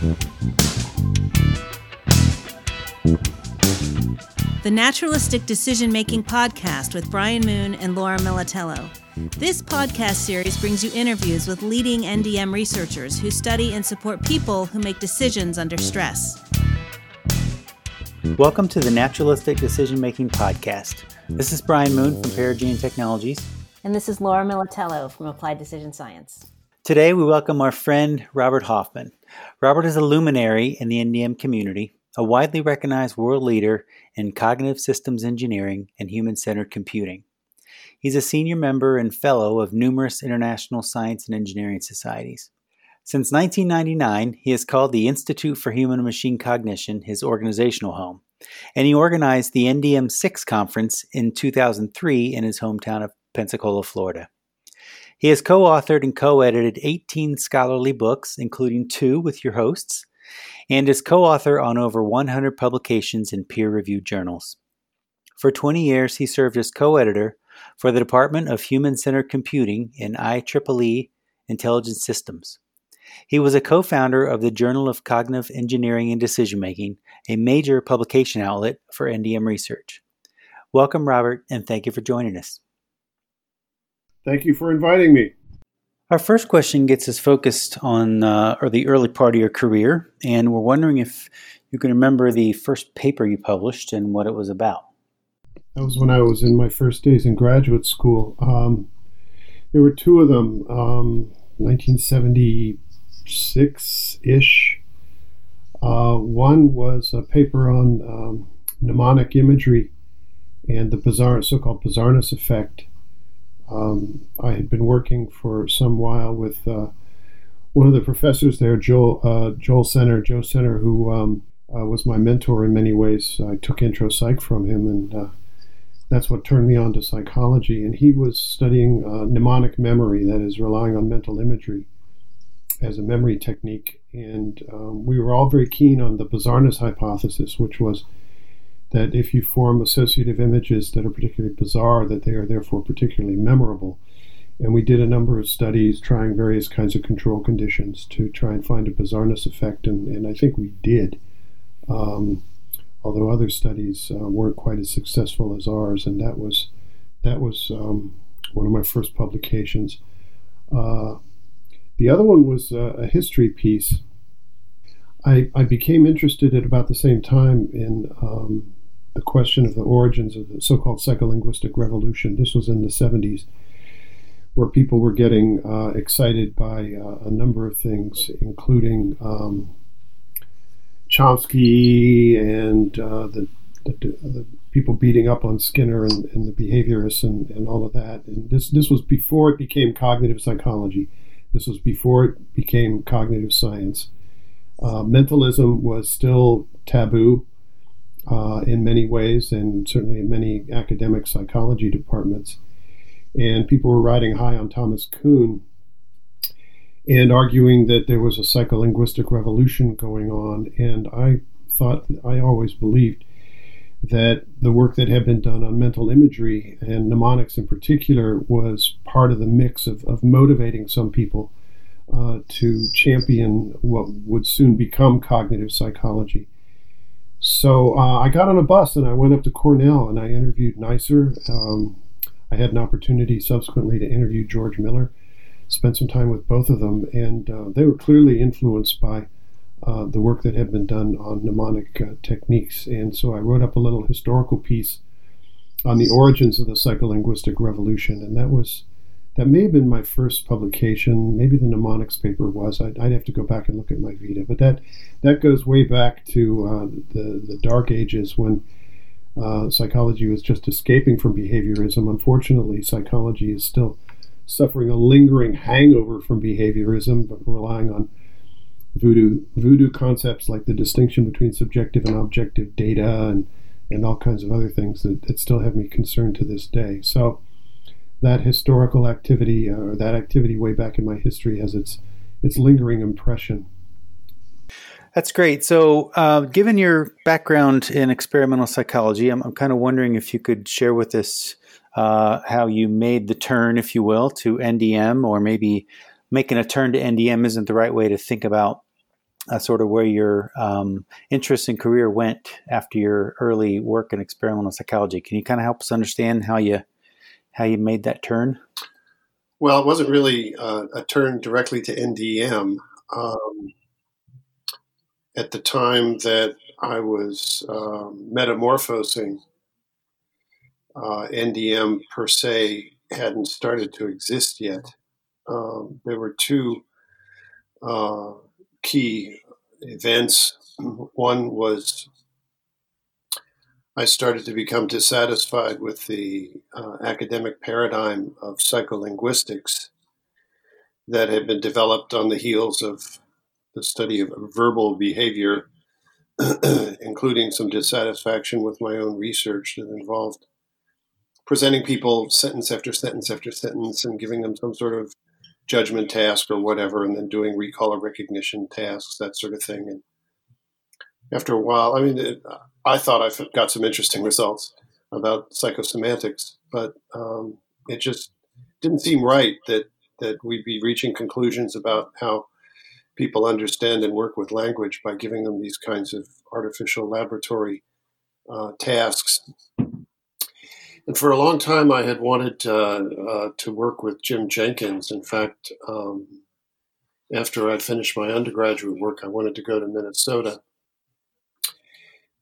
The Naturalistic Decision Making Podcast with Brian Moon and Laura Militello. This podcast series brings you interviews with leading NDM researchers who study and support people who make decisions under stress. Welcome to the Naturalistic Decision Making Podcast. This is Brian Moon from Perigean Technologies. And this is Laura Militello from Applied Decision Science. Today, we welcome our friend Robert Hoffman. Robert is a luminary in the NDM community, a widely recognized world leader in cognitive systems engineering and human centered computing. He's a senior member and fellow of numerous international science and engineering societies. Since 1999, he has called the Institute for Human Machine Cognition his organizational home, and he organized the NDM 6 conference in 2003 in his hometown of Pensacola, Florida. He has co authored and co edited 18 scholarly books, including two with your hosts, and is co author on over 100 publications in peer reviewed journals. For 20 years, he served as co editor for the Department of Human Centered Computing in IEEE Intelligent Systems. He was a co founder of the Journal of Cognitive Engineering and Decision Making, a major publication outlet for NDM research. Welcome, Robert, and thank you for joining us. Thank you for inviting me. Our first question gets us focused on uh, or the early part of your career, and we're wondering if you can remember the first paper you published and what it was about. That was when I was in my first days in graduate school. Um, there were two of them, um, 1976 ish. Uh, one was a paper on um, mnemonic imagery and the bizarre, so-called bizarreness effect um, I had been working for some while with uh, one of the professors there, Joel uh, Joel Senter, Joe Senter, who um, uh, was my mentor in many ways. I took intro psych from him, and uh, that's what turned me on to psychology. And he was studying uh, mnemonic memory, that is, relying on mental imagery as a memory technique. And um, we were all very keen on the bizarreness hypothesis, which was that if you form associative images that are particularly bizarre, that they are therefore particularly memorable. And we did a number of studies trying various kinds of control conditions to try and find a bizarreness effect, and, and I think we did. Um, although other studies uh, weren't quite as successful as ours, and that was that was um, one of my first publications. Uh, the other one was uh, a history piece. I, I became interested at about the same time in um, the question of the origins of the so-called psycholinguistic revolution. This was in the 70s, where people were getting uh, excited by uh, a number of things, including um, Chomsky and uh, the, the, the, people beating up on Skinner and, and the behaviorists and, and all of that. And this this was before it became cognitive psychology. This was before it became cognitive science. Uh, mentalism was still taboo uh, in many ways, and certainly in many academic psychology departments. And people were riding high on Thomas Kuhn and arguing that there was a psycholinguistic revolution going on. And I thought, I always believed that the work that had been done on mental imagery and mnemonics in particular was part of the mix of, of motivating some people uh, to champion what would soon become cognitive psychology. So uh, I got on a bus and I went up to Cornell and I interviewed Neisser. Um, I had an opportunity subsequently to interview George Miller, spent some time with both of them, and uh, they were clearly influenced by uh, the work that had been done on mnemonic uh, techniques. And so I wrote up a little historical piece on the origins of the psycholinguistic revolution, and that was that may have been my first publication. Maybe the mnemonics paper was. I'd, I'd, have to go back and look at my Vita, but that that goes way back to uh, the the dark ages when uh, psychology was just escaping from behaviorism. Unfortunately, psychology is still suffering a lingering hangover from behaviorism, but relying on voodoo voodoo concepts like the distinction between subjective and objective data and and all kinds of other things that, that still have me concerned to this day. So that historical activity uh, or that activity way back in my history has its its lingering impression. That's great. So, uh, given your background in experimental psychology, I'm, I'm kind of wondering if you could share with us uh, how you made the turn, if you will, to NDM, or maybe making a turn to NDM isn't the right way to think about uh, sort of where your um, interest and career went after your early work in experimental psychology. Can you kind of help us understand how you how you made that turn? Well, it wasn't really uh, a turn directly to NDM. Um, at the time that I was um, metamorphosing, uh, NDM per se hadn't started to exist yet. Um, there were two uh, key events. One was I started to become dissatisfied with the uh, academic paradigm of psycholinguistics that had been developed on the heels of the study of verbal behavior, including some dissatisfaction with my own research that involved presenting people sentence after sentence after sentence and giving them some sort of judgment task or whatever, and then doing recall or recognition tasks, that sort of thing. And after a while, I mean, it, I thought I got some interesting results about psychosemantics, but um, it just didn't seem right that that we'd be reaching conclusions about how people understand and work with language by giving them these kinds of artificial laboratory uh, tasks and for a long time, I had wanted uh, uh, to work with Jim Jenkins. In fact, um, after I finished my undergraduate work, I wanted to go to Minnesota.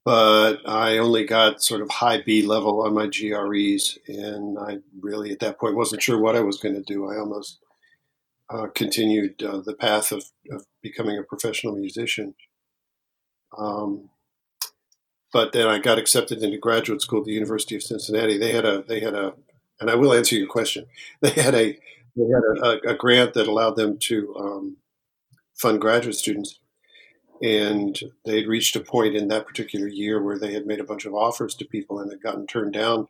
But I only got sort of high B level on my GREs, and I really, at that point, wasn't sure what I was going to do. I almost uh, continued uh, the path of, of, becoming a professional musician. Um, but then I got accepted into graduate school at the University of Cincinnati. They had a they had a, and I will answer your question. They had a they had a, a grant that allowed them to um, fund graduate students, and they had reached a point in that particular year where they had made a bunch of offers to people and had gotten turned down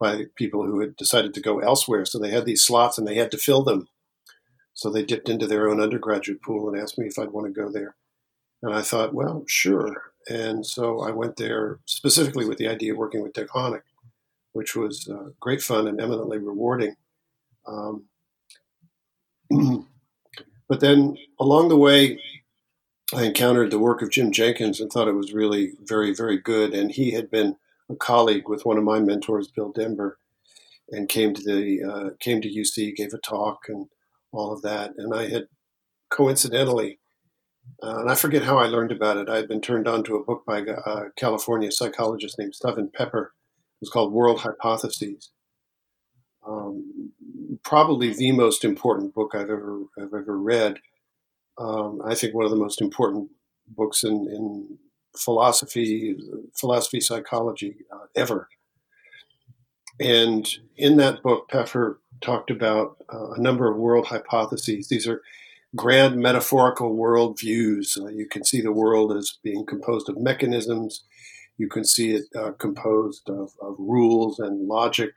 by people who had decided to go elsewhere. So they had these slots and they had to fill them. So they dipped into their own undergraduate pool and asked me if I'd want to go there. And I thought, well, sure. And so I went there specifically with the idea of working with Dick which was uh, great fun and eminently rewarding. Um, but then along the way, I encountered the work of Jim Jenkins and thought it was really very, very good. And he had been a colleague with one of my mentors, Bill Dember, and came to the uh, came to UC, gave a talk, and all of that. And I had coincidentally uh, and I forget how I learned about it. I had been turned on to a book by a California psychologist named Stephen Pepper. It was called World Hypotheses. Um, probably the most important book I've ever I've ever read. Um, I think one of the most important books in, in philosophy, philosophy psychology uh, ever. And in that book, Pepper talked about uh, a number of world hypotheses. These are grand metaphorical worldviews. Uh, you can see the world as being composed of mechanisms. You can see it uh, composed of, of, rules and logic.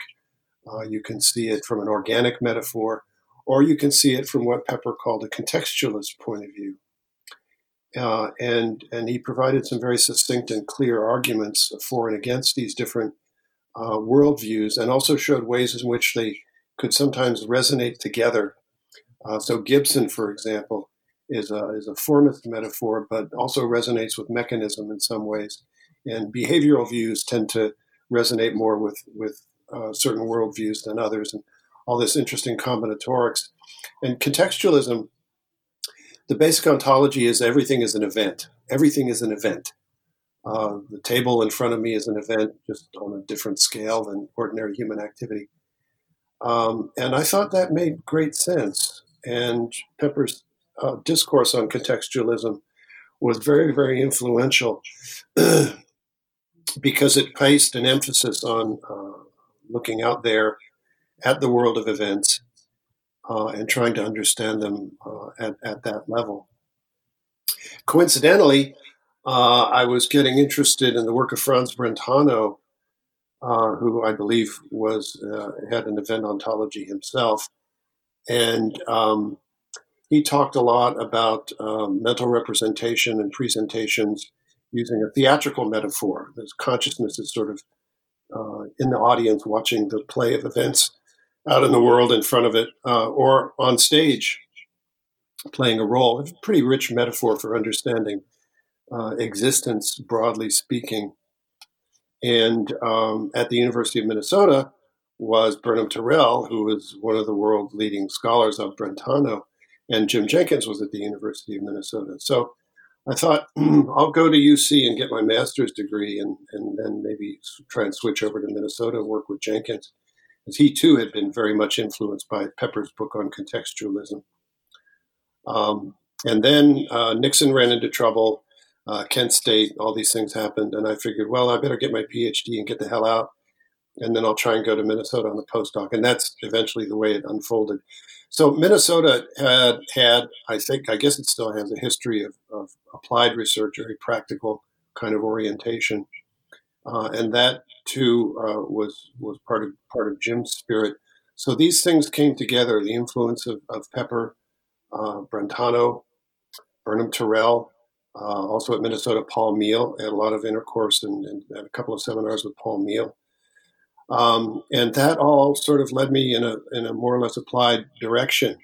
Uh, you can see it from an organic metaphor, or you can see it from what Pepper called a contextualist point of view. Uh, and and he provided some very succinct and clear arguments for and against these different uh, worldviews, and also showed ways in which they could sometimes resonate together uh, so Gibson, for example, is a, is a formist metaphor, but also resonates with mechanism in some ways. And behavioral views tend to resonate more with, with uh, certain worldviews than others, and all this interesting combinatorics. And contextualism, the basic ontology is everything is an event. Everything is an event. Uh, the table in front of me is an event, just on a different scale than ordinary human activity. Um, and I thought that made great sense and Pepper's uh, discourse on contextualism was very, very influential because it placed an emphasis on uh, looking out there at the world of events uh, and trying to understand them uh, at, at that level. Coincidentally, uh, I was getting interested in the work of Franz Brentano, uh, who I believe was had an event ontology himself and um, he talked a lot about um, mental representation and presentations using a theatrical metaphor. This consciousness is sort of uh, in the audience watching the play of events out in the world in front of it uh, or on stage. playing a role. It's a pretty rich metaphor for understanding uh, existence, broadly speaking. And um, at the University of Minnesota was Burnham Terrell, who was one of the world's leading scholars of Brentano, and Jim Jenkins was at the University of Minnesota. So I thought I'll go to UC and get my master's degree, and, and then maybe try and switch over to Minnesota and work with Jenkins, he too had been very much influenced by Pepper's book on contextualism. Um, and then uh, Nixon ran into trouble uh, Kent State, all these things happened. And I figured, well, I better get my PhD and get the hell out. And then I'll try and go to Minnesota on the postdoc. And that's eventually the way it unfolded. So Minnesota had, had I think, I guess it still has a history of, of applied research, very practical kind of orientation. Uh, and that too uh, was was part of part of Jim's spirit. So these things came together: the influence of, of Pepper, uh, Brentano, Burnham Terrell, uh, also at Minnesota, Paul Meehl. Had a lot of intercourse and, and, and a couple of seminars with Paul Meehl. Um, and that all sort of led me in a, in a more or less applied direction.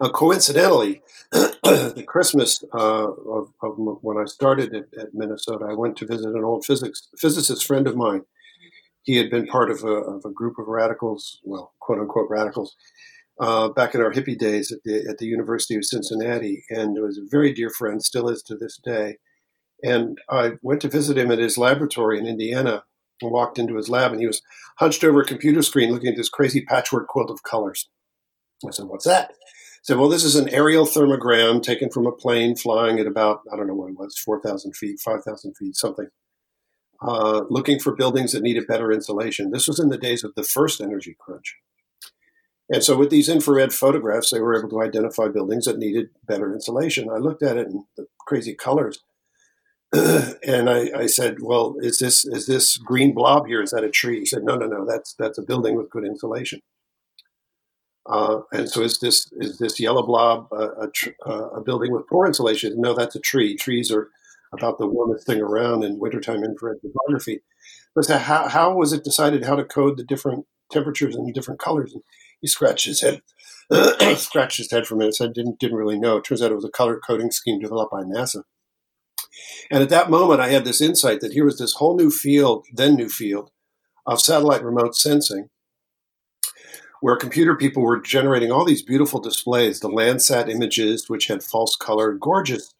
Uh, coincidentally, the Christmas uh, of, of, when I started at, at, Minnesota, I went to visit an old physics physicist friend of mine. He had been part of a, of a group of radicals, well, quote unquote radicals, uh, back in our hippie days at the, at the University of Cincinnati, and was a very dear friend, still is to this day. And I went to visit him at his laboratory in Indiana and walked into his lab, and he was hunched over a computer screen looking at this crazy patchwork quilt of colors. I said, What's that? Said, Well, this is an aerial thermogram taken from a plane flying at about, I don't know what it was, 4,000 feet, 5,000 feet, something. Uh, looking for buildings that needed better insulation. This was in the days of the first energy crunch. And so with these infrared photographs, they were able to identify buildings that needed better insulation. I looked at it in the crazy colors. and I, I, said, "Well, is this is this green blob here? Is that a tree?" He said, "No, no, no. That's that's a building with good insulation." Uh, and so, is this is this yellow blob a, a, tr- a, building with poor insulation? No, that's a tree. Trees are about the warmest thing around in wintertime infrared photography. But how how was it decided how to code the different temperatures and different colors? And he scratched his head, scratched his head for a minute. Said didn't didn't really know. It turns out it was a color coding scheme developed by NASA. And at that moment, I had this insight that here was this whole new field, then new field, of satellite remote sensing, where computer people were generating all these beautiful displays, the Landsat images, which had false color, gorgeous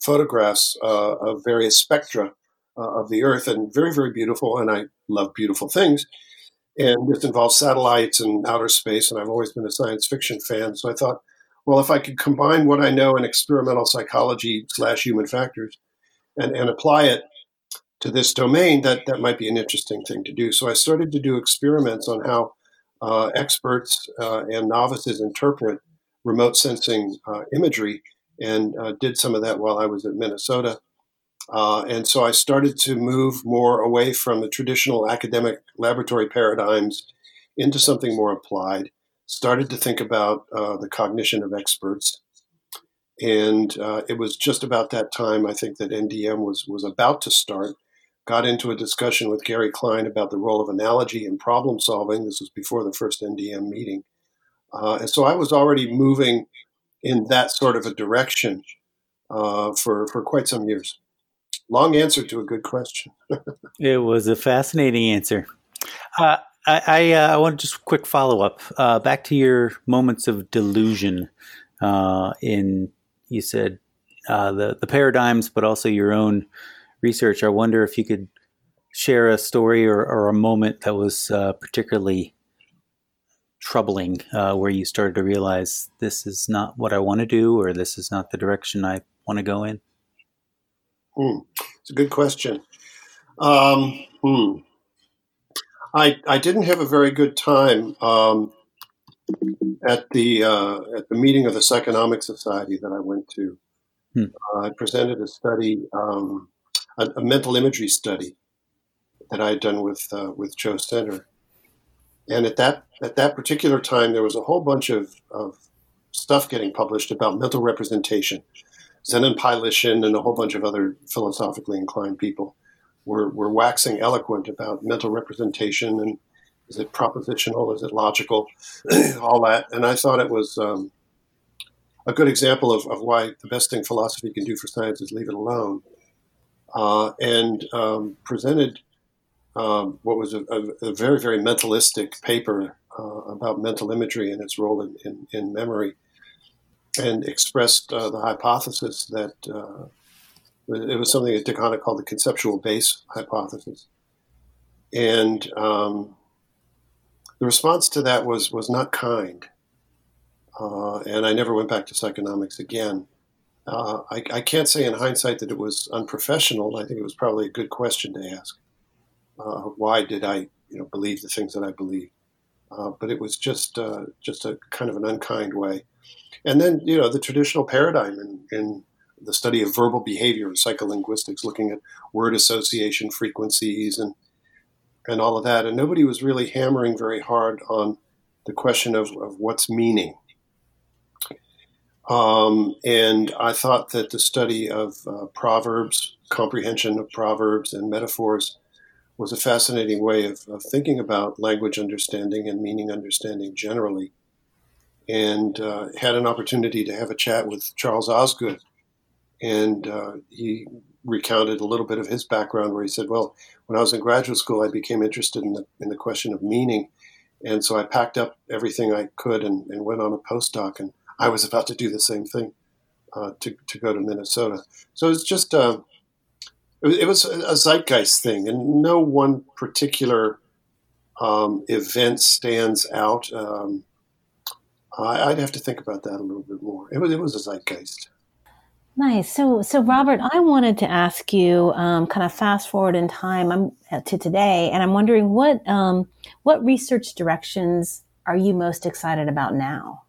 photographs uh, of various spectra uh, of the Earth, and very, very beautiful. And I love beautiful things and this involves satellites and outer space. And I've always been a science fiction fan, so I thought, well, if I could combine what I know in experimental psychology slash human factors and, and apply it to this domain, that that might be an interesting thing to do. So I started to do experiments on how uh, experts uh, and novices interpret remote sensing uh, imagery, and uh, did some of that while I was at Minnesota. Uh, and so I started to move more away from the traditional academic laboratory paradigms into something more applied. Started to think about the cognition of experts. And it was just about that time, I think, that NDM was, was about to start. Got into a discussion with Gary Klein about the role of analogy in problem solving. This was before the first NDM meeting. Uh, and so I was already moving in that sort of a direction uh, for, for quite some years. Long answer to a good question. it was a fascinating answer. Uh, I, I, uh, I, want just a quick follow up. Uh, back to your moments of delusion. Uh, in you said the the paradigms, but also your own research. I wonder if you could share a story or, or a moment that was uh, particularly troubling, where you started to realize this is not what I want to do, or this is not the direction I want to go in. Hmm. It's a good question. Um, hmm. I I didn't have a very good time um, at the uh, at the meeting of the Psychonomic Society that I went to. Hmm. Uh, I presented a study, um, a, a, mental imagery study that I had done with uh, with Joe Senter, and at that at that particular time, there was a whole bunch of, of stuff getting published about mental representation. Zenon Pylyshyn and a whole bunch of other philosophically inclined people were, were waxing eloquent about mental representation and is it propositional, is it logical, all that. And I thought it was um, a good example of, of why the best thing philosophy can do for science is leave it alone. Uh, and um, presented um, what was a, a, very, very mentalistic paper uh, about mental imagery and its role in, in, in memory, and expressed uh, the hypothesis that uh, it was something that Deconic called the conceptual base hypothesis. And um, the response to that was, was not kind. Uh, and I never went back to psychonomics again. Uh, I, I, can't say in hindsight that it was unprofessional. I think it was probably a good question to ask. Uh, why did I, you know, believe the things that I believe? Uh, but it was just uh, just a kind of an unkind way. And then, you know, the traditional paradigm in, in the study of verbal behavior and psycholinguistics, looking at word association frequencies and and all of that. And nobody was really hammering very hard on the question of, of what's meaning. Um, and I thought that the study of uh, proverbs, comprehension of proverbs and metaphors, was a fascinating way of, of, thinking about language understanding and meaning understanding generally. And uh, had an opportunity to have a chat with Charles Osgood, and uh, he recounted a little bit of his background, where he said, "Well, when I was in graduate school, I became interested in the in the question of meaning, and so I packed up everything I could and, and went on a postdoc. And I was about to do the same thing uh, to to go to Minnesota. So it's just uh, it, was a zeitgeist thing, and no one particular um, event stands out. Um, I'd have to think about that a little bit more. It was it was a zeitgeist. Nice. So, so Robert, I wanted to ask you, um, kind of fast forward in time I'm, uh, to today, and I'm wondering what um, what research directions are you most excited about now?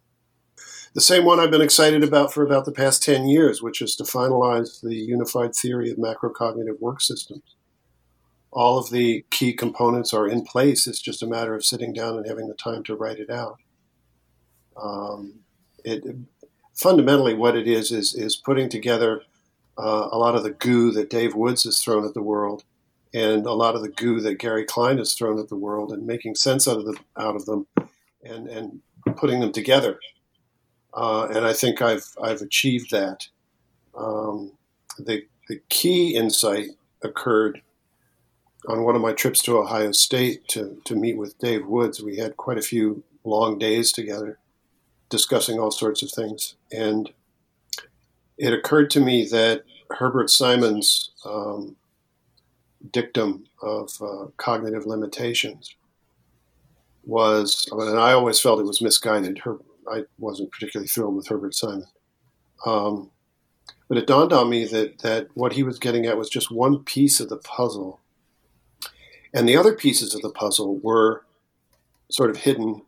The same one I've been excited about for about the past ten years, which is to finalize the unified theory of macrocognitive work systems. All of the key components are in place. It's just a matter of sitting down and having the time to write it out. Um, it, fundamentally what it is is is putting together uh, a lot of the goo that Dave Woods has thrown at the world, and a lot of the goo that Gary Klein has thrown at the world, and making sense out of the out of them, and and putting them together. Uh, and I think I've I've achieved that. Um, the the key insight occurred on one of my trips to Ohio State to to meet with Dave Woods. We had quite a few long days together discussing all sorts of things. And it occurred to me that Herbert Simon's um, dictum of uh, cognitive limitations was, and I always felt it was misguided. Her, I wasn't particularly thrilled with Herbert Simon. Um, but it dawned on me that, that what he was getting at was just one piece of the puzzle. And the other pieces of the puzzle were sort of hidden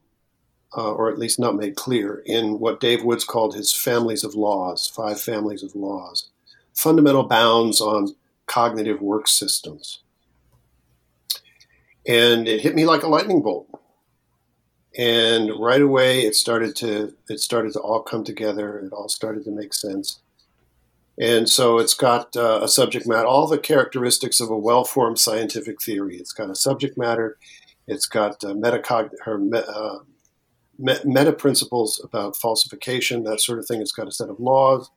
uh, or at least not made clear, in what Dave Woods called his families of laws, five families of laws, fundamental bounds on cognitive work systems. And it hit me like a lightning bolt. And right away, it started to it started to all come together. It all started to make sense. And so it's got uh, a subject matter, all the characteristics of a well-formed scientific theory. It's got a subject matter. It's got uh, metacog- or, uh, meta principles about falsification, that sort of thing. It's got a set of laws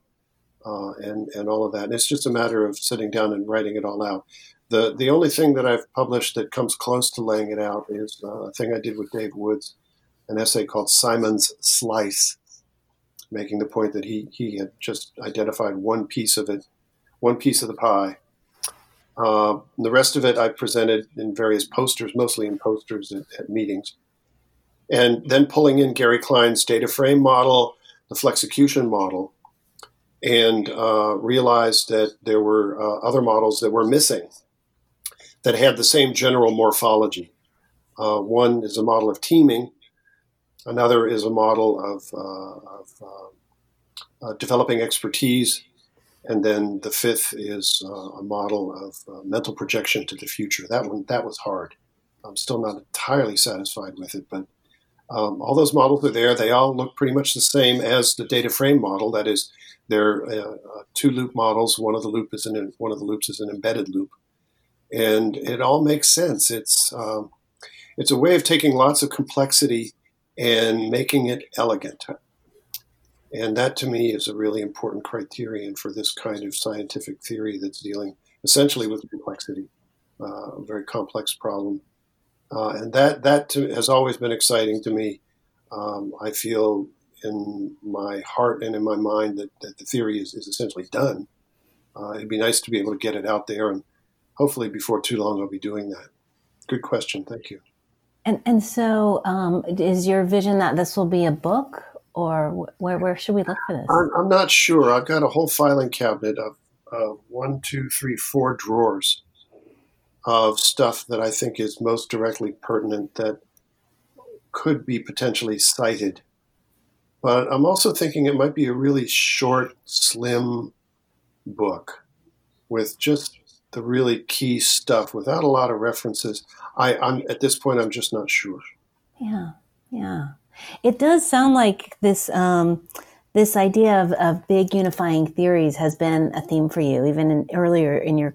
uh, and and all of that. And it's just a matter of sitting down and writing it all out. The the only thing that I've published that comes close to laying it out is uh, a thing I did with Dave Woods, an essay called Simon's Slice, making the point that he he had just identified one piece of it, one piece of the pie. Uh, the rest of it I presented in various posters, mostly in posters at, at meetings and then pulling in Gary Klein's data frame model, the flexecution model, and uh, realized that there were uh, other models that were missing that had the same general morphology. Uh, one is a model of teaming, another is a model of, uh, of uh, uh, developing expertise, and then the fifth is a model of mental projection to the future. That one that was hard. I'm still not entirely satisfied with it, but um, all those models are there. They all look pretty much the same as the data frame model. That is, they're uh, uh, two loop models. One of the loop is an one of the loops is an embedded loop, and it all makes sense. It's um, it's a way of taking lots of complexity and making it elegant. And that to me is a really important criterion for this kind of scientific theory that's dealing essentially with complexity, uh, a very complex problem. Uh, and that, that to, has always been exciting to me. Um, I feel in my heart and in my mind that, that the theory is, is essentially done. Uh, it'd be nice to be able to get it out there, and hopefully before too long I'll be doing that. Good question. Thank you. And and so, um, is your vision that this will be a book, or where where should we look for this? I'm, I'm not sure. I've got a whole filing cabinet of uh, one, two, three, four drawers of stuff that I think is most directly pertinent that could be potentially cited. But I'm also thinking it might be a really short, slim book with just the really key stuff without a lot of references. I, I'm at this point, I'm just not sure. Yeah, yeah. It does sound like this um, this idea of, of big unifying theories has been a theme for you. Even in, earlier in your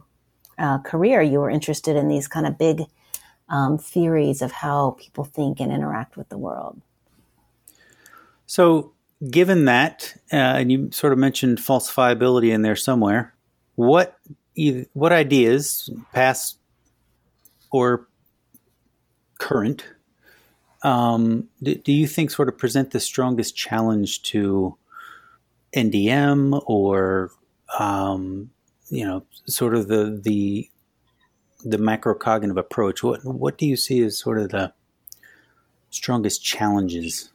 uh, career, you were interested in these kind of big um, theories of how people think and interact with the world. So, given that, uh, and you sort of mentioned falsifiability in there somewhere, what what ideas, past or current, um, do, do, you think sort of present the strongest challenge to NDM or um, you know sort of the the the macrocognitive approach? What what do you see as sort of the strongest challenges?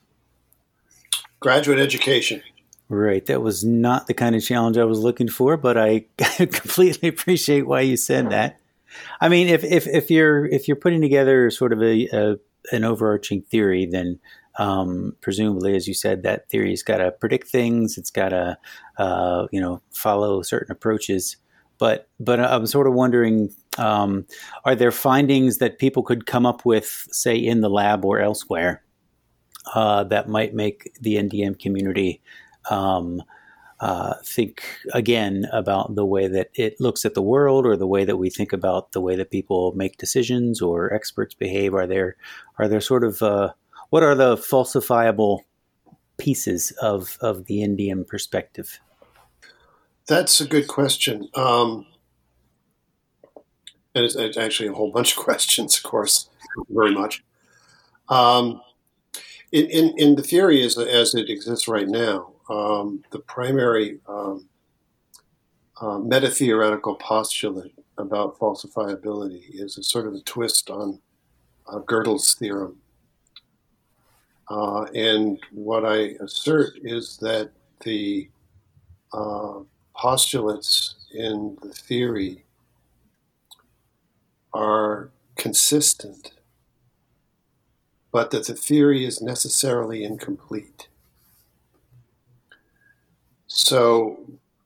Graduate education. Right. That was not the kind of challenge I was looking for, but I completely appreciate why you said that. I mean, if, if, if you're if you're putting together sort of a, a an overarching theory, then um, presumably, as you said, that theory's got to predict things. It's got to uh, you know follow certain approaches. But but I'm sort of wondering, um, are there findings that people could come up with, say, in the lab or elsewhere, uh, that might make the NDM community um, uh, think again about the way that it looks at the world or the way that we think about the way that people make decisions or experts behave. Are there are there sort of uh, what are the falsifiable pieces of of the NDM perspective? That's a good question. Um, and it's, it's, actually a whole bunch of questions of course very much. Um, in, in, in the theory as, as it exists right now um, the primary um, uh, meta theoretical postulate about falsifiability is a sort of a twist on uh, Gödel's theorem. Uh, and what I assert is that the uh, postulates in the theory are consistent, but that the theory is necessarily incomplete. So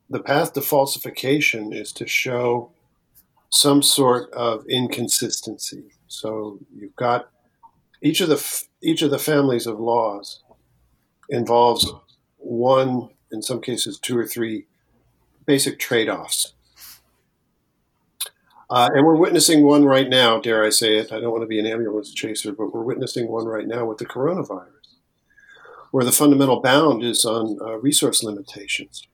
the path to falsification is to show some sort of inconsistency. So you've got each of the each of the families of laws involves one, in some cases, two or three basic trade-offs. Uh, and we're witnessing one right now, dare I say it. I don't want to be an ambulance chaser, but we're witnessing one right now with the coronavirus where the fundamental bound is on uh, resource limitations.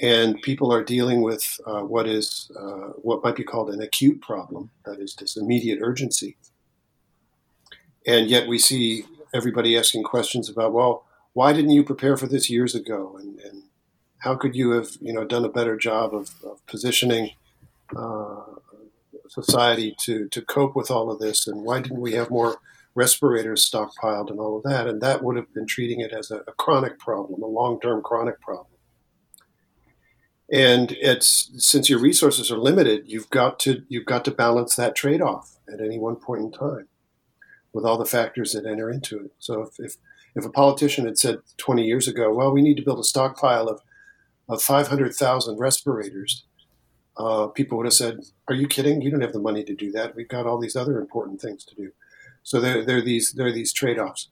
And people are dealing with uh, what is uh, what might be called an acute problem, that is, this immediate urgency. And yet we see everybody asking questions about, well, why didn't you prepare for this years ago? And, and how could you have, you know, done a better job of, of positioning uh, society to, to cope with all of this? And why didn't we have more respirators stockpiled and all of that. And that would have been treating it as a, a chronic problem, a long term chronic problem. And it's since your resources are limited, you've got to you've got to balance that trade off at any one point in time with all the factors that enter into it. So if, if, if a politician had said 20 years ago, well, we need to build a stockpile of, of 500,000 respirators, uh, people would have said, are you kidding? You don't have the money to do that. We've got all these other important things to do. So there, there are these there are these trade-offs.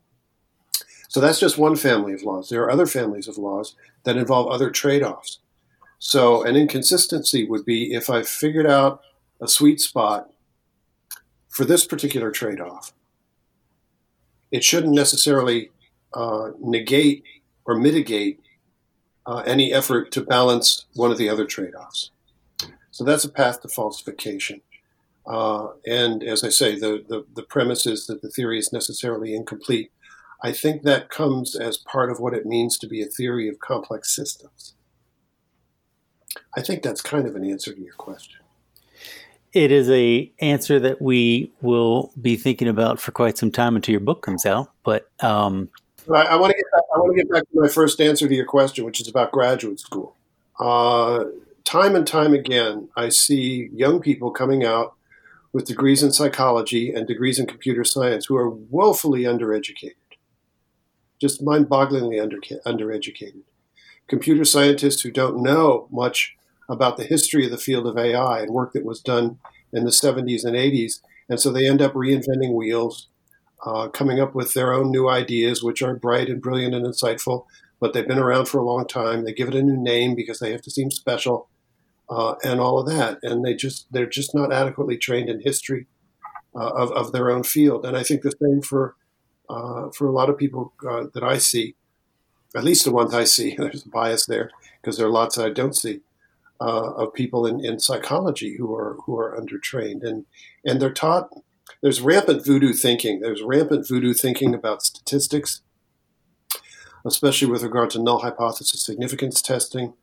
So that's just one family of laws. There are other families of laws that involve other trade-offs. So an inconsistency would be if I figured out a sweet spot for this particular trade-off. It shouldn't necessarily uh, negate or mitigate uh, any effort to balance one of the other trade offs. So that's a path to falsification. Uh, and as I say, the, the, the premise is that the theory is necessarily incomplete. I think that comes as part of what it means to be a theory of complex systems. I think that's kind of an answer to your question. It is a answer that we will be thinking about for quite some time until your book comes out. But um, I, I want to get back, I want to get back to my first answer to your question, which is about graduate school. Uh, time and time again, I see young people coming out with degrees in psychology and degrees in computer science who are woefully undereducated, just mind bogglingly under, undereducated. Computer scientists who don't know much about the history of the field of AI and work that was done in the 70s and 80s. And so they end up reinventing wheels, uh, coming up with their own new ideas, which are bright and brilliant and insightful, but they've been around for a long time. They give it a new name because they have to seem special uh, and all of that. And they just they're just not adequately trained in history uh, of, of their own field. And I think the same for uh, for a lot of people uh, that I see, at least the ones I see. There's a bias there because there are lots I don't see. Uh, of people in, in psychology who are who are undertrained and and they're taught there's rampant voodoo thinking there's rampant voodoo thinking about statistics especially with regard to null hypothesis significance testing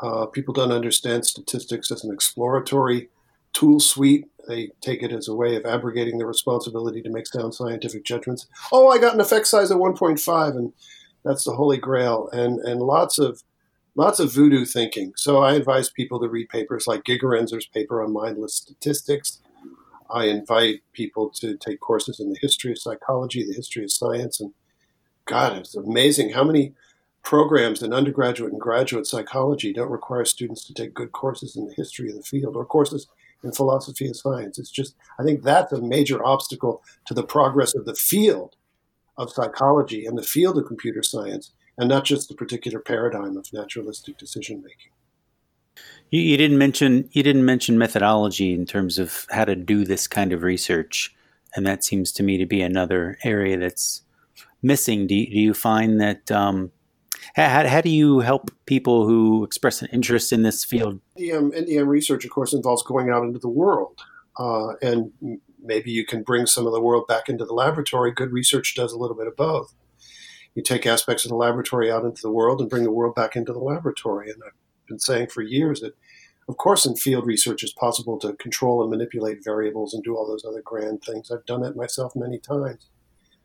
uh, people don't understand statistics as an exploratory tool suite. They take it as a way of abrogating the responsibility to make sound scientific judgments. Oh, I got an effect size of 1.5, and that's the holy grail. And and lots of lots of voodoo thinking. So I advise people to read papers like Gigerenzer's paper on mindless statistics. I invite people to take courses in the history of psychology, the history of science, and God, it's amazing how many programs in undergraduate and graduate psychology don't require students to take good courses in the history of the field or courses in philosophy of science. It's just, I think that's a major obstacle to the progress of the field of psychology and the field of computer science, and not just the particular paradigm of naturalistic decision making. You, you, didn't mention you didn't mention methodology in terms of how to do this kind of research, and that seems to me to be another area that's missing. Do you, do you find that um, how, how do you help people who express an interest in this field? NDM, NDM research, of course, involves going out into the world. Uh, and maybe you can bring some of the world back into the laboratory. Good research does a little bit of both. You take aspects of the laboratory out into the world and bring the world back into the laboratory. And I've been saying for years that, of course, in field research, it's possible to control and manipulate variables and do all those other grand things. I've done that myself many times.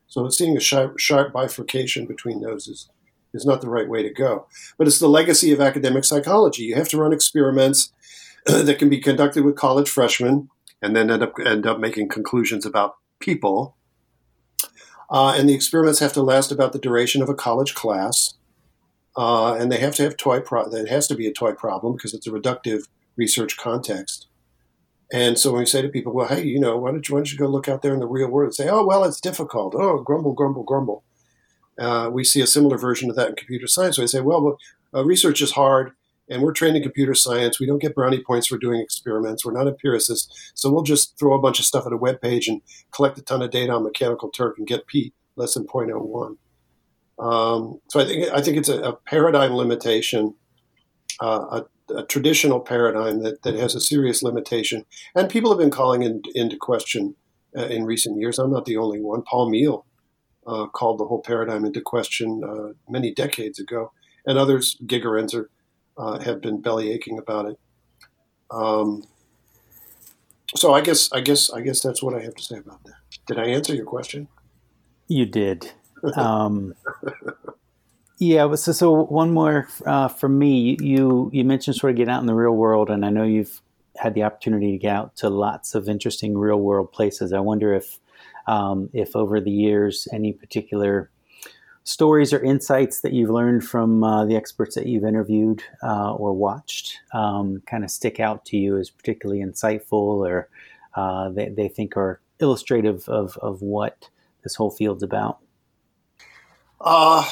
So seeing a sharp, sharp bifurcation between those is is not the right way to go. But it's the legacy of academic psychology. You have to run experiments that can be conducted with college freshmen and then end up end up making conclusions about people. Uh, and the experiments have to last about the duration of a college class. Uh, and they have to have toy pro- it has to be a toy problem because it's a reductive research context. And so when we say to people, well, hey, you know, why don't you, why don't you go look out there in the real world and say, oh, well, it's difficult. Oh, grumble, grumble, grumble. Uh, we see a similar version of that in computer science. So I say, well, uh, research is hard, and we're trained in computer science. We don't get brownie points for doing experiments. We're not empiricists, so we'll just throw a bunch of stuff at a web page and collect a ton of data on Mechanical Turk and get p less than 0.01. Um, so I think I think it's a, a paradigm limitation, uh, a, a, traditional paradigm that, that has a serious limitation, and people have been calling in, into question uh, in recent years. I'm not the only one. Paul Meehl uh, called the whole paradigm into question uh, many decades ago, and others, Gigerenzer, uh, have been belly aching about it. Um, so I guess I guess I guess that's what I have to say about that. Did I answer your question? You did. Um, yeah. So, so one more uh, from me. You you mentioned sort of getting out in the real world, and I know you've had the opportunity to get out to lots of interesting real world places. I wonder if um, if over the years any particular stories or insights that you've learned from uh, the experts that you've interviewed uh, or watched um, kind of stick out to you as particularly insightful or uh, they, they think are illustrative of, of what this whole field's about? Uh,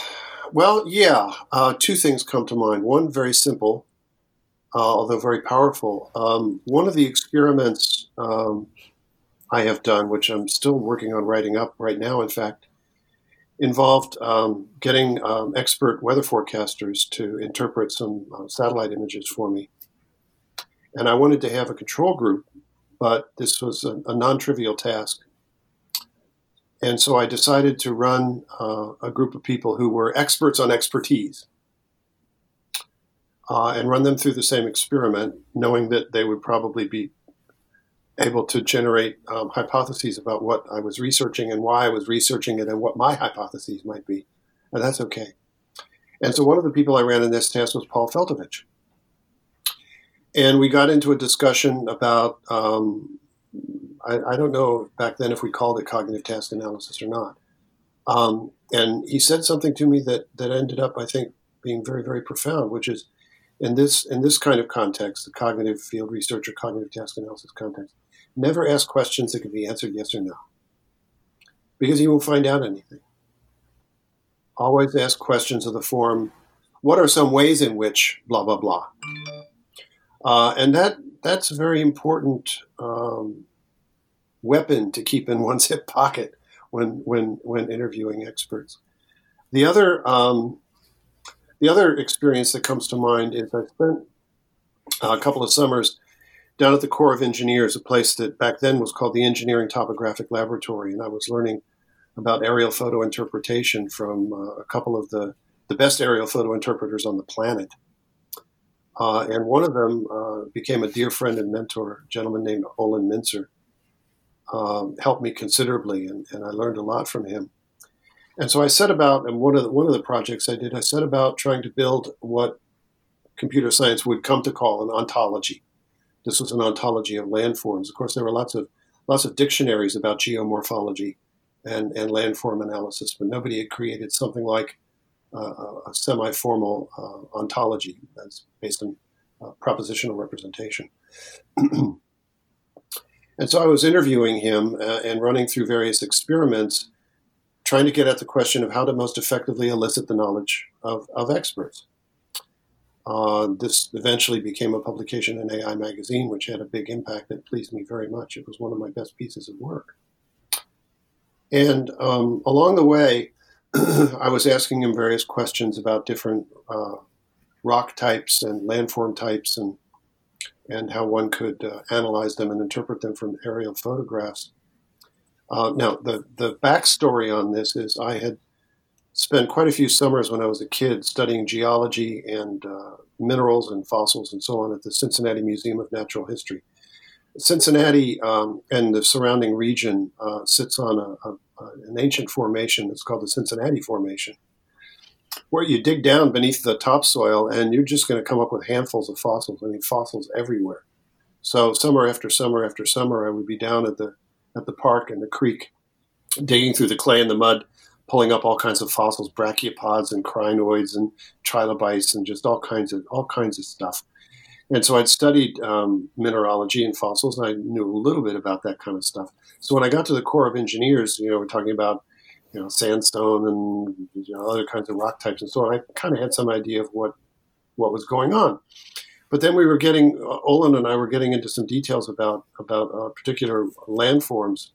well, yeah. Uh, two things come to mind. One, very simple, uh, although very powerful. Um, one of the experiments um, I have done, which I'm still working on writing up right now, in fact, involved um, getting um, expert weather forecasters to interpret some uh, satellite images for me. And I wanted to have a control group, but this was a, a non trivial task. And so I decided to run uh, a group of people who were experts on expertise uh, and run them through the same experiment, knowing that they would probably be able to generate um, hypotheses about what I was researching and why I was researching it and what my hypotheses might be. And that's okay. And so one of the people I ran in this test was Paul Feltovich. And we got into a discussion about, um, I, I, don't know back then if we called it cognitive task analysis or not. Um, and he said something to me that, that ended up, I think, being very, very profound, which is in this in this kind of context, the cognitive field research or cognitive task analysis context, never ask questions that can be answered yes or no, because you won't find out anything. Always ask questions of the form, "What are some ways in which blah blah blah," uh, and that that's a very important um, weapon to keep in one's hip pocket when when when interviewing experts. The other um, the other experience that comes to mind is I spent a couple of summers down at the Corps of Engineers, a place that back then was called the Engineering Topographic Laboratory, and I was learning about aerial photo interpretation from uh, a couple of the, the best aerial photo interpreters on the planet. Uh, and one of them uh, became a dear friend and mentor, a gentleman named Olin Mintzer. Um, helped me considerably, and, and I learned a lot from him. And so I set about, and one of the, one of the projects I did, I set about trying to build what computer science would come to call an ontology. This was an ontology of landforms. Of course, there were lots of lots of dictionaries about geomorphology and, and landform analysis, but nobody had created something like uh, a semi-formal uh, ontology that's based on uh, propositional representation. and so I was interviewing him uh, and running through various experiments trying to get at the question of how to most effectively elicit the knowledge of, of experts. Uh, this eventually became a publication in AI Magazine, which had a big impact that pleased me very much. It was one of my best pieces of work. And um, along the way, I was asking him various questions about different uh, rock types and landform types and and how one could uh, analyze them and interpret them from aerial photographs. Uh, now, the, the backstory on this is I had spent quite a few summers when I was a kid studying geology and uh, minerals and fossils and so on at the Cincinnati Museum of Natural History. Cincinnati um, and the surrounding region uh, sits on a, a, an ancient formation that's called the Cincinnati Formation, where you dig down beneath the topsoil and you're just going to come up with handfuls of fossils. I mean, fossils everywhere. So summer after summer after summer, I would be down at the at the park and the creek, digging through the clay and the mud, pulling up all kinds of fossils, brachiopods and crinoids and trilobites and just all kinds of all kinds of stuff. And so I'd studied um, mineralogy and fossils, and I knew a little bit about that kind of stuff. So when I got to the Corps of Engineers, you know, we're talking about you know sandstone and you know, other kinds of rock types and so on. I kind of had some idea of what what was going on. But then we were getting uh, Olin and I were getting into some details about about uh, particular landforms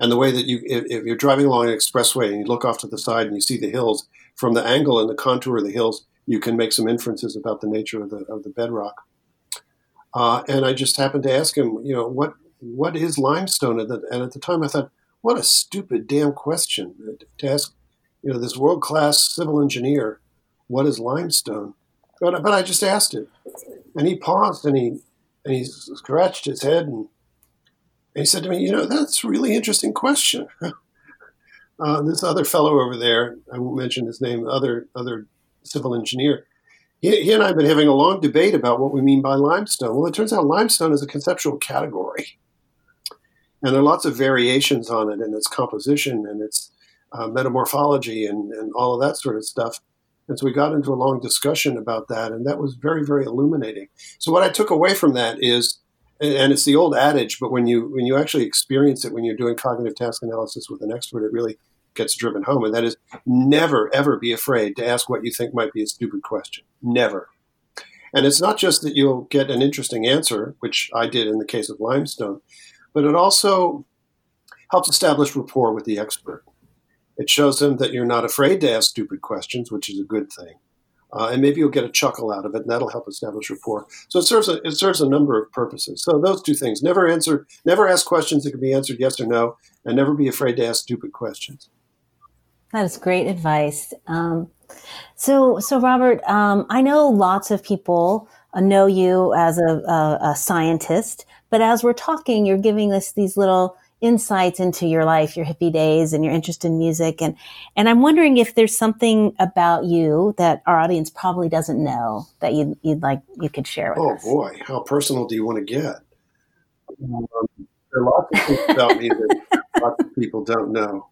and the way that you if, if, you're driving along an expressway and you look off to the side and you see the hills from the angle and the contour of the hills, you can make some inferences about the nature of the of the bedrock. Uh, and I just happened to ask him, you know, what what is limestone? And, and at the time, I thought, what a stupid damn question to ask, you know, this world class civil engineer, what is limestone? But, but I just asked it and he paused and he and he scratched his head and, and he said to me, "You know, that's a really interesting question." uh, this other fellow over there, I won't mention his name, other other civil engineer, he, he and I have been having a long debate about what we mean by limestone. Well, it turns out limestone is a conceptual category, and there are lots of variations on it and its composition and its uh, metamorphology and, and all of that sort of stuff. And so we got into a long discussion about that, and that was very, very illuminating. So what I took away from that is, and it's the old adage, but when you when you actually experience it, when you're doing cognitive task analysis with an expert, it really gets driven home, and that is never ever be afraid to ask what you think might be a stupid question. Never. And it's not just that you'll get an interesting answer, which I did in the case of limestone, but it also helps establish rapport with the expert. It shows them that you're not afraid to ask stupid questions, which is a good thing. Uh, and maybe you'll get a chuckle out of it, and that'll help establish rapport. So it serves a, it serves a number of purposes. So those two things: never answer, never ask questions that can be answered yes or no, and never be afraid to ask stupid questions. That is great advice. Um, so, so Robert, um, I know lots of people uh, know you as a, a, a, scientist, but as we're talking, you're giving us these little insights into your life, your hippie days, and your interest in music. And and I'm wondering if there's something about you that our audience probably doesn't know that you'd, you'd like you could share with oh, us. Oh boy, how personal do you want to get? Um, there are lots of things about me that lots of people don't know.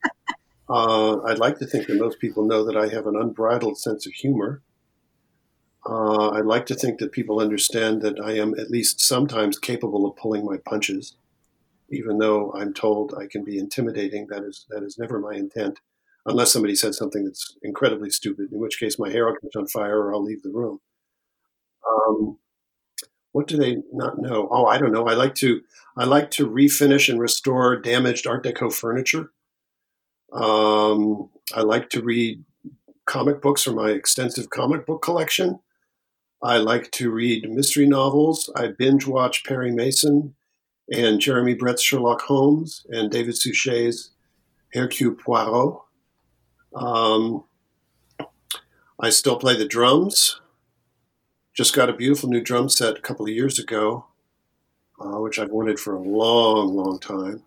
Uh, I'd like to think that most people know that I have an unbridled sense of humor. Uh, I'd like to think that people understand that I am at least sometimes capable of pulling my punches even though I'm told I can be intimidating. That is that is never my intent, unless somebody says something that's incredibly stupid, in which case my hair will catch on fire or I'll leave the room. Um, what do they not know? Oh, I don't know. I like to I like to refinish and restore damaged Art Deco furniture. Um, I like to read comic books from my extensive comic book collection. I like to read mystery novels. I binge watch Perry Mason and Jeremy Brett's Sherlock Holmes and David Suchet's Hercule Poirot. Um, I still play the drums. Just got a beautiful new drum set a couple of years ago, uh, which I've wanted for a long, long time.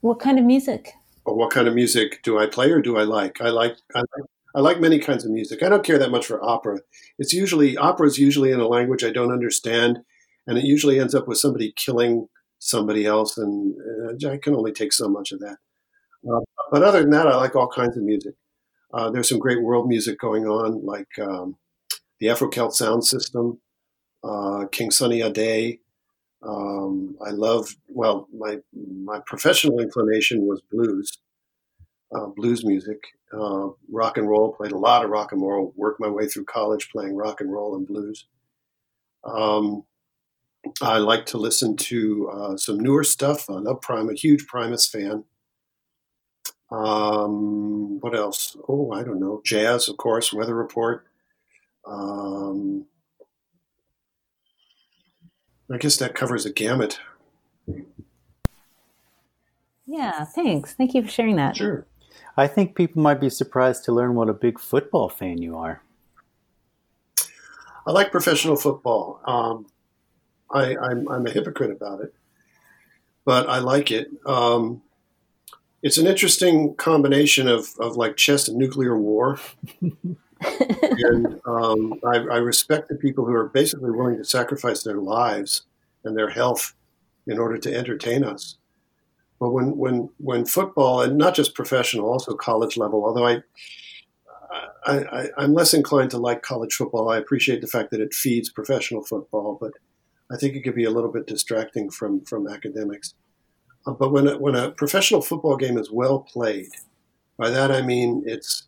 What kind of music? Or what kind of music do I play or do I like? I like I like I like many kinds of music. I don't care that much for opera. It's usually opera is usually in a language I don't understand, and it usually ends up with somebody killing somebody else, and uh, I can only take so much of that. Uh, but other than that, I like all kinds of music. Uh, there's some great world music going on, like um, the Afro Celt sound system, uh, King Sunny Ade. Um, I love, well, my, my professional inclination was blues, uh, blues music, uh, rock and roll, played a lot of rock and roll, worked my way through college playing rock and roll and blues. Um, I like to listen to uh, some newer stuff. I love Prime, a huge Primus fan. Um, what else? Oh, I don't know. Jazz, of course, Weather Report. Um, I guess that covers a gamut. Yeah, thanks. Thank you for sharing that. Sure. I think people might be surprised to learn what a big football fan you are. I like professional football. Um, I, I'm, I'm a hypocrite about it, but I like it. Um, it's an interesting combination of, of like chess and nuclear war. and um, I, I, respect the people who are basically willing to sacrifice their lives and their health in order to entertain us. But when, when, when football, and not just professional, also college level, although I, I, I, am less inclined to like college football. I appreciate the fact that it feeds professional football, but I think it could be a little bit distracting from from academics. Uh, but when a, when a professional football game is well played, by that I mean it's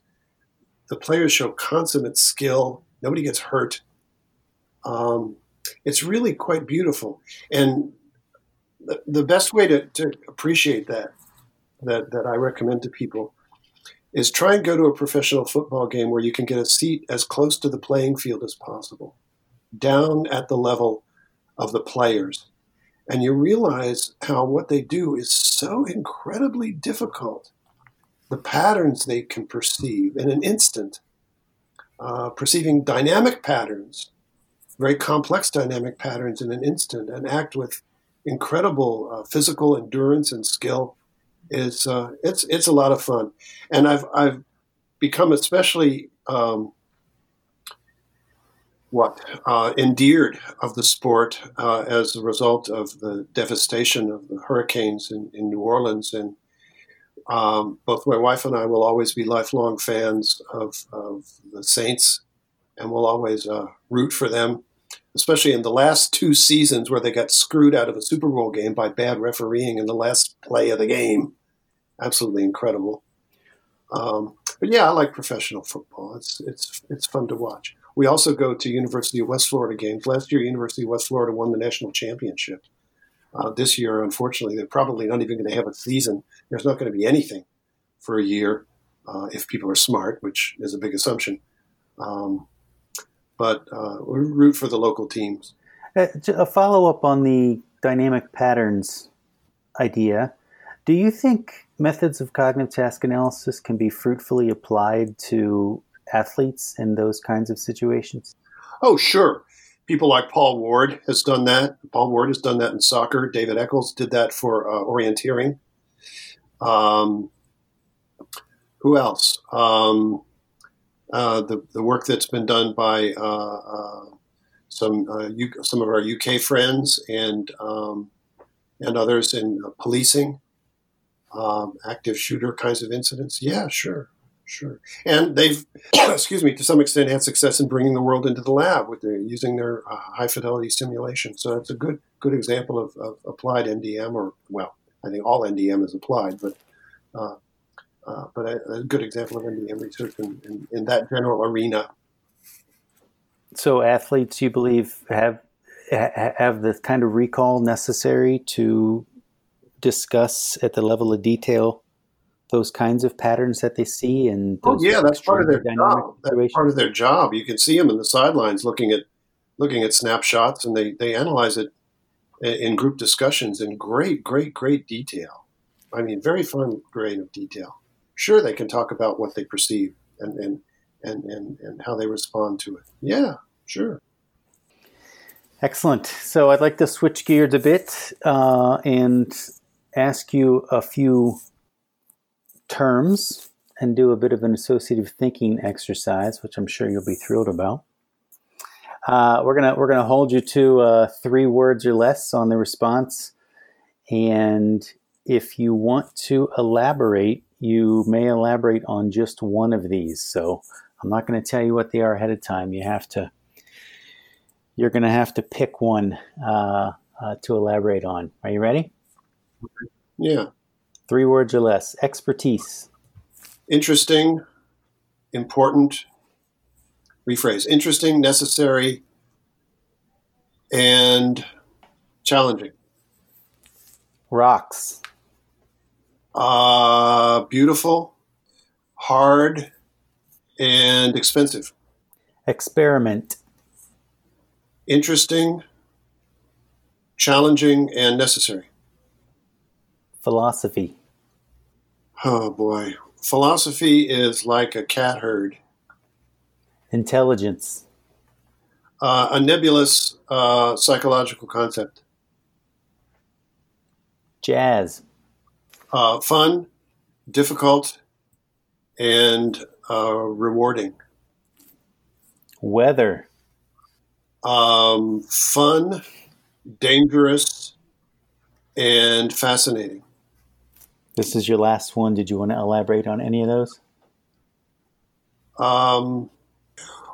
the players show consummate skill. Nobody gets hurt. Um, it's really quite beautiful, and the, the best way to, to appreciate that that that I recommend to people is try and go to a professional football game where you can get a seat as close to the playing field as possible, down at the level of the players. And you realize how what they do is so incredibly difficult. The patterns they can perceive in an instant, uh, perceiving dynamic patterns, very complex dynamic patterns in an instant, and act with incredible uh, physical endurance and skill is uh, it's it's a lot of fun. And I've I've become especially um, what uh, endeared of the sport uh, as a result of the devastation of the hurricanes in, in New Orleans. And um, both my wife and I will always be lifelong fans of, of the Saints, and we'll always uh, root for them, especially in the last two seasons where they got screwed out of a Super Bowl game by bad refereeing in the last play of the game. Absolutely incredible. Um, but yeah, I like professional football. It's it's it's fun to watch. We also go to University of West Florida games. Last year, University of West Florida won the national championship. Uh, this year, unfortunately, they're probably not even going to have a season. There's not going to be anything for a year. uh, if people are smart, which is a big assumption. Um, but uh, we root for the local teams. Uh, a follow up on the dynamic patterns idea. Do you think methods of cognitive task analysis can be fruitfully applied to athletes in those kinds of situations? Oh, sure. People like Paul Ward has done that. Paul Ward has done that in soccer. David Eccles did that for uh, orienteering. Um, who else? Um, uh, the the work that's been done by uh, uh some U- uh, some of our UK friends and um, and others in uh, policing, um, active shooter kinds of incidents. Yeah, sure, sure. And they've, excuse me, to some extent had success in bringing the world into the lab with their, using their uh, high fidelity simulation. So it's a good good example of, of, applied NDM, or well, I think all NDM is applied, but. Uh, uh, but a, a, good example of NDM research in, in, in that general arena. So athletes, you believe, have have the kind of recall necessary to discuss at the level of detail those kinds of patterns that they see and oh yeah that's part of their job. that's part of their job. You can see them in the sidelines looking at looking at snapshots and they they analyze it in group discussions in great great great detail. I mean very fine grain of detail. Sure they can talk about what they perceive and and and and, and how they respond to it. Yeah sure. Excellent. So I'd like to switch gears a bit uh, and ask you a few terms and do a bit of an associative thinking exercise, which I'm sure you'll be thrilled about. Uh, we're gonna we're gonna hold you to uh, three words or less on the response, and if you want to elaborate, you may elaborate on just one of these. So I'm not going to tell you what they are ahead of time. You have to you're going to have to pick one uh, uh, to elaborate on. Are you ready? Yeah. Three words or less. Expertise. Interesting, important, rephrase. Interesting, necessary, and challenging. Rocks. Uh, beautiful, hard, and expensive. Experiment interesting, challenging, and necessary. Philosophy. Oh boy. Philosophy is like a cat herd. Intelligence. Uh, a nebulous uh, psychological concept. Jazz. Uh, fun, difficult, and uh, rewarding. Weather um, fun, dangerous, and fascinating. This is your last one. Did you want to elaborate on any of those? Um,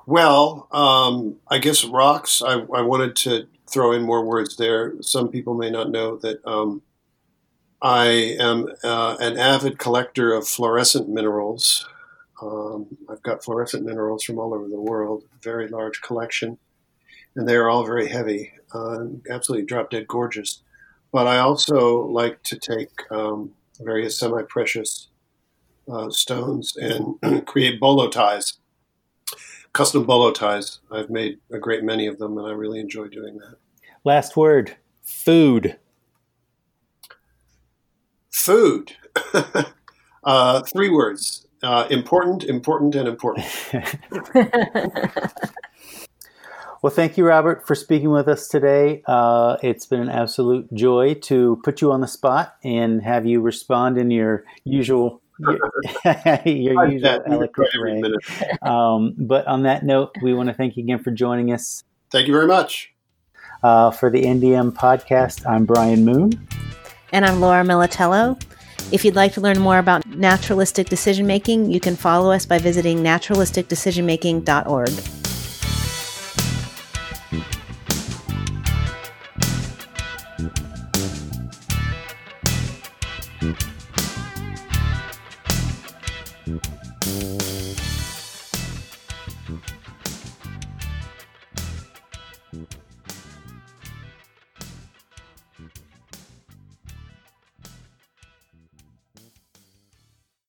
well, um, I guess rocks. I, I, wanted to throw in more words there. Some people may not know that um, I am uh, an avid collector of fluorescent minerals. Um, I've got fluorescent minerals from all over the world, very large collection and they are all very heavy, uh, absolutely drop dead gorgeous. But I also like to take um, various semi precious uh, stones and create bolo ties, custom bolo ties. I've made a great many of them, and I really enjoy doing that. Last word food. Food. uh, three words uh, important, important, and important. Well, thank you, Robert, for speaking with us today. Uh, it's been an absolute joy to put you on the spot and have you respond in your usual your, your usual eloquent way. Um, but on that note, we want to thank you again for joining us. Thank you very much. Uh, for the NDM podcast, I'm Brian Moon. And I'm Laura Militello. If you'd like to learn more about naturalistic decision making, you can follow us by visiting naturalisticdecisionmaking.org.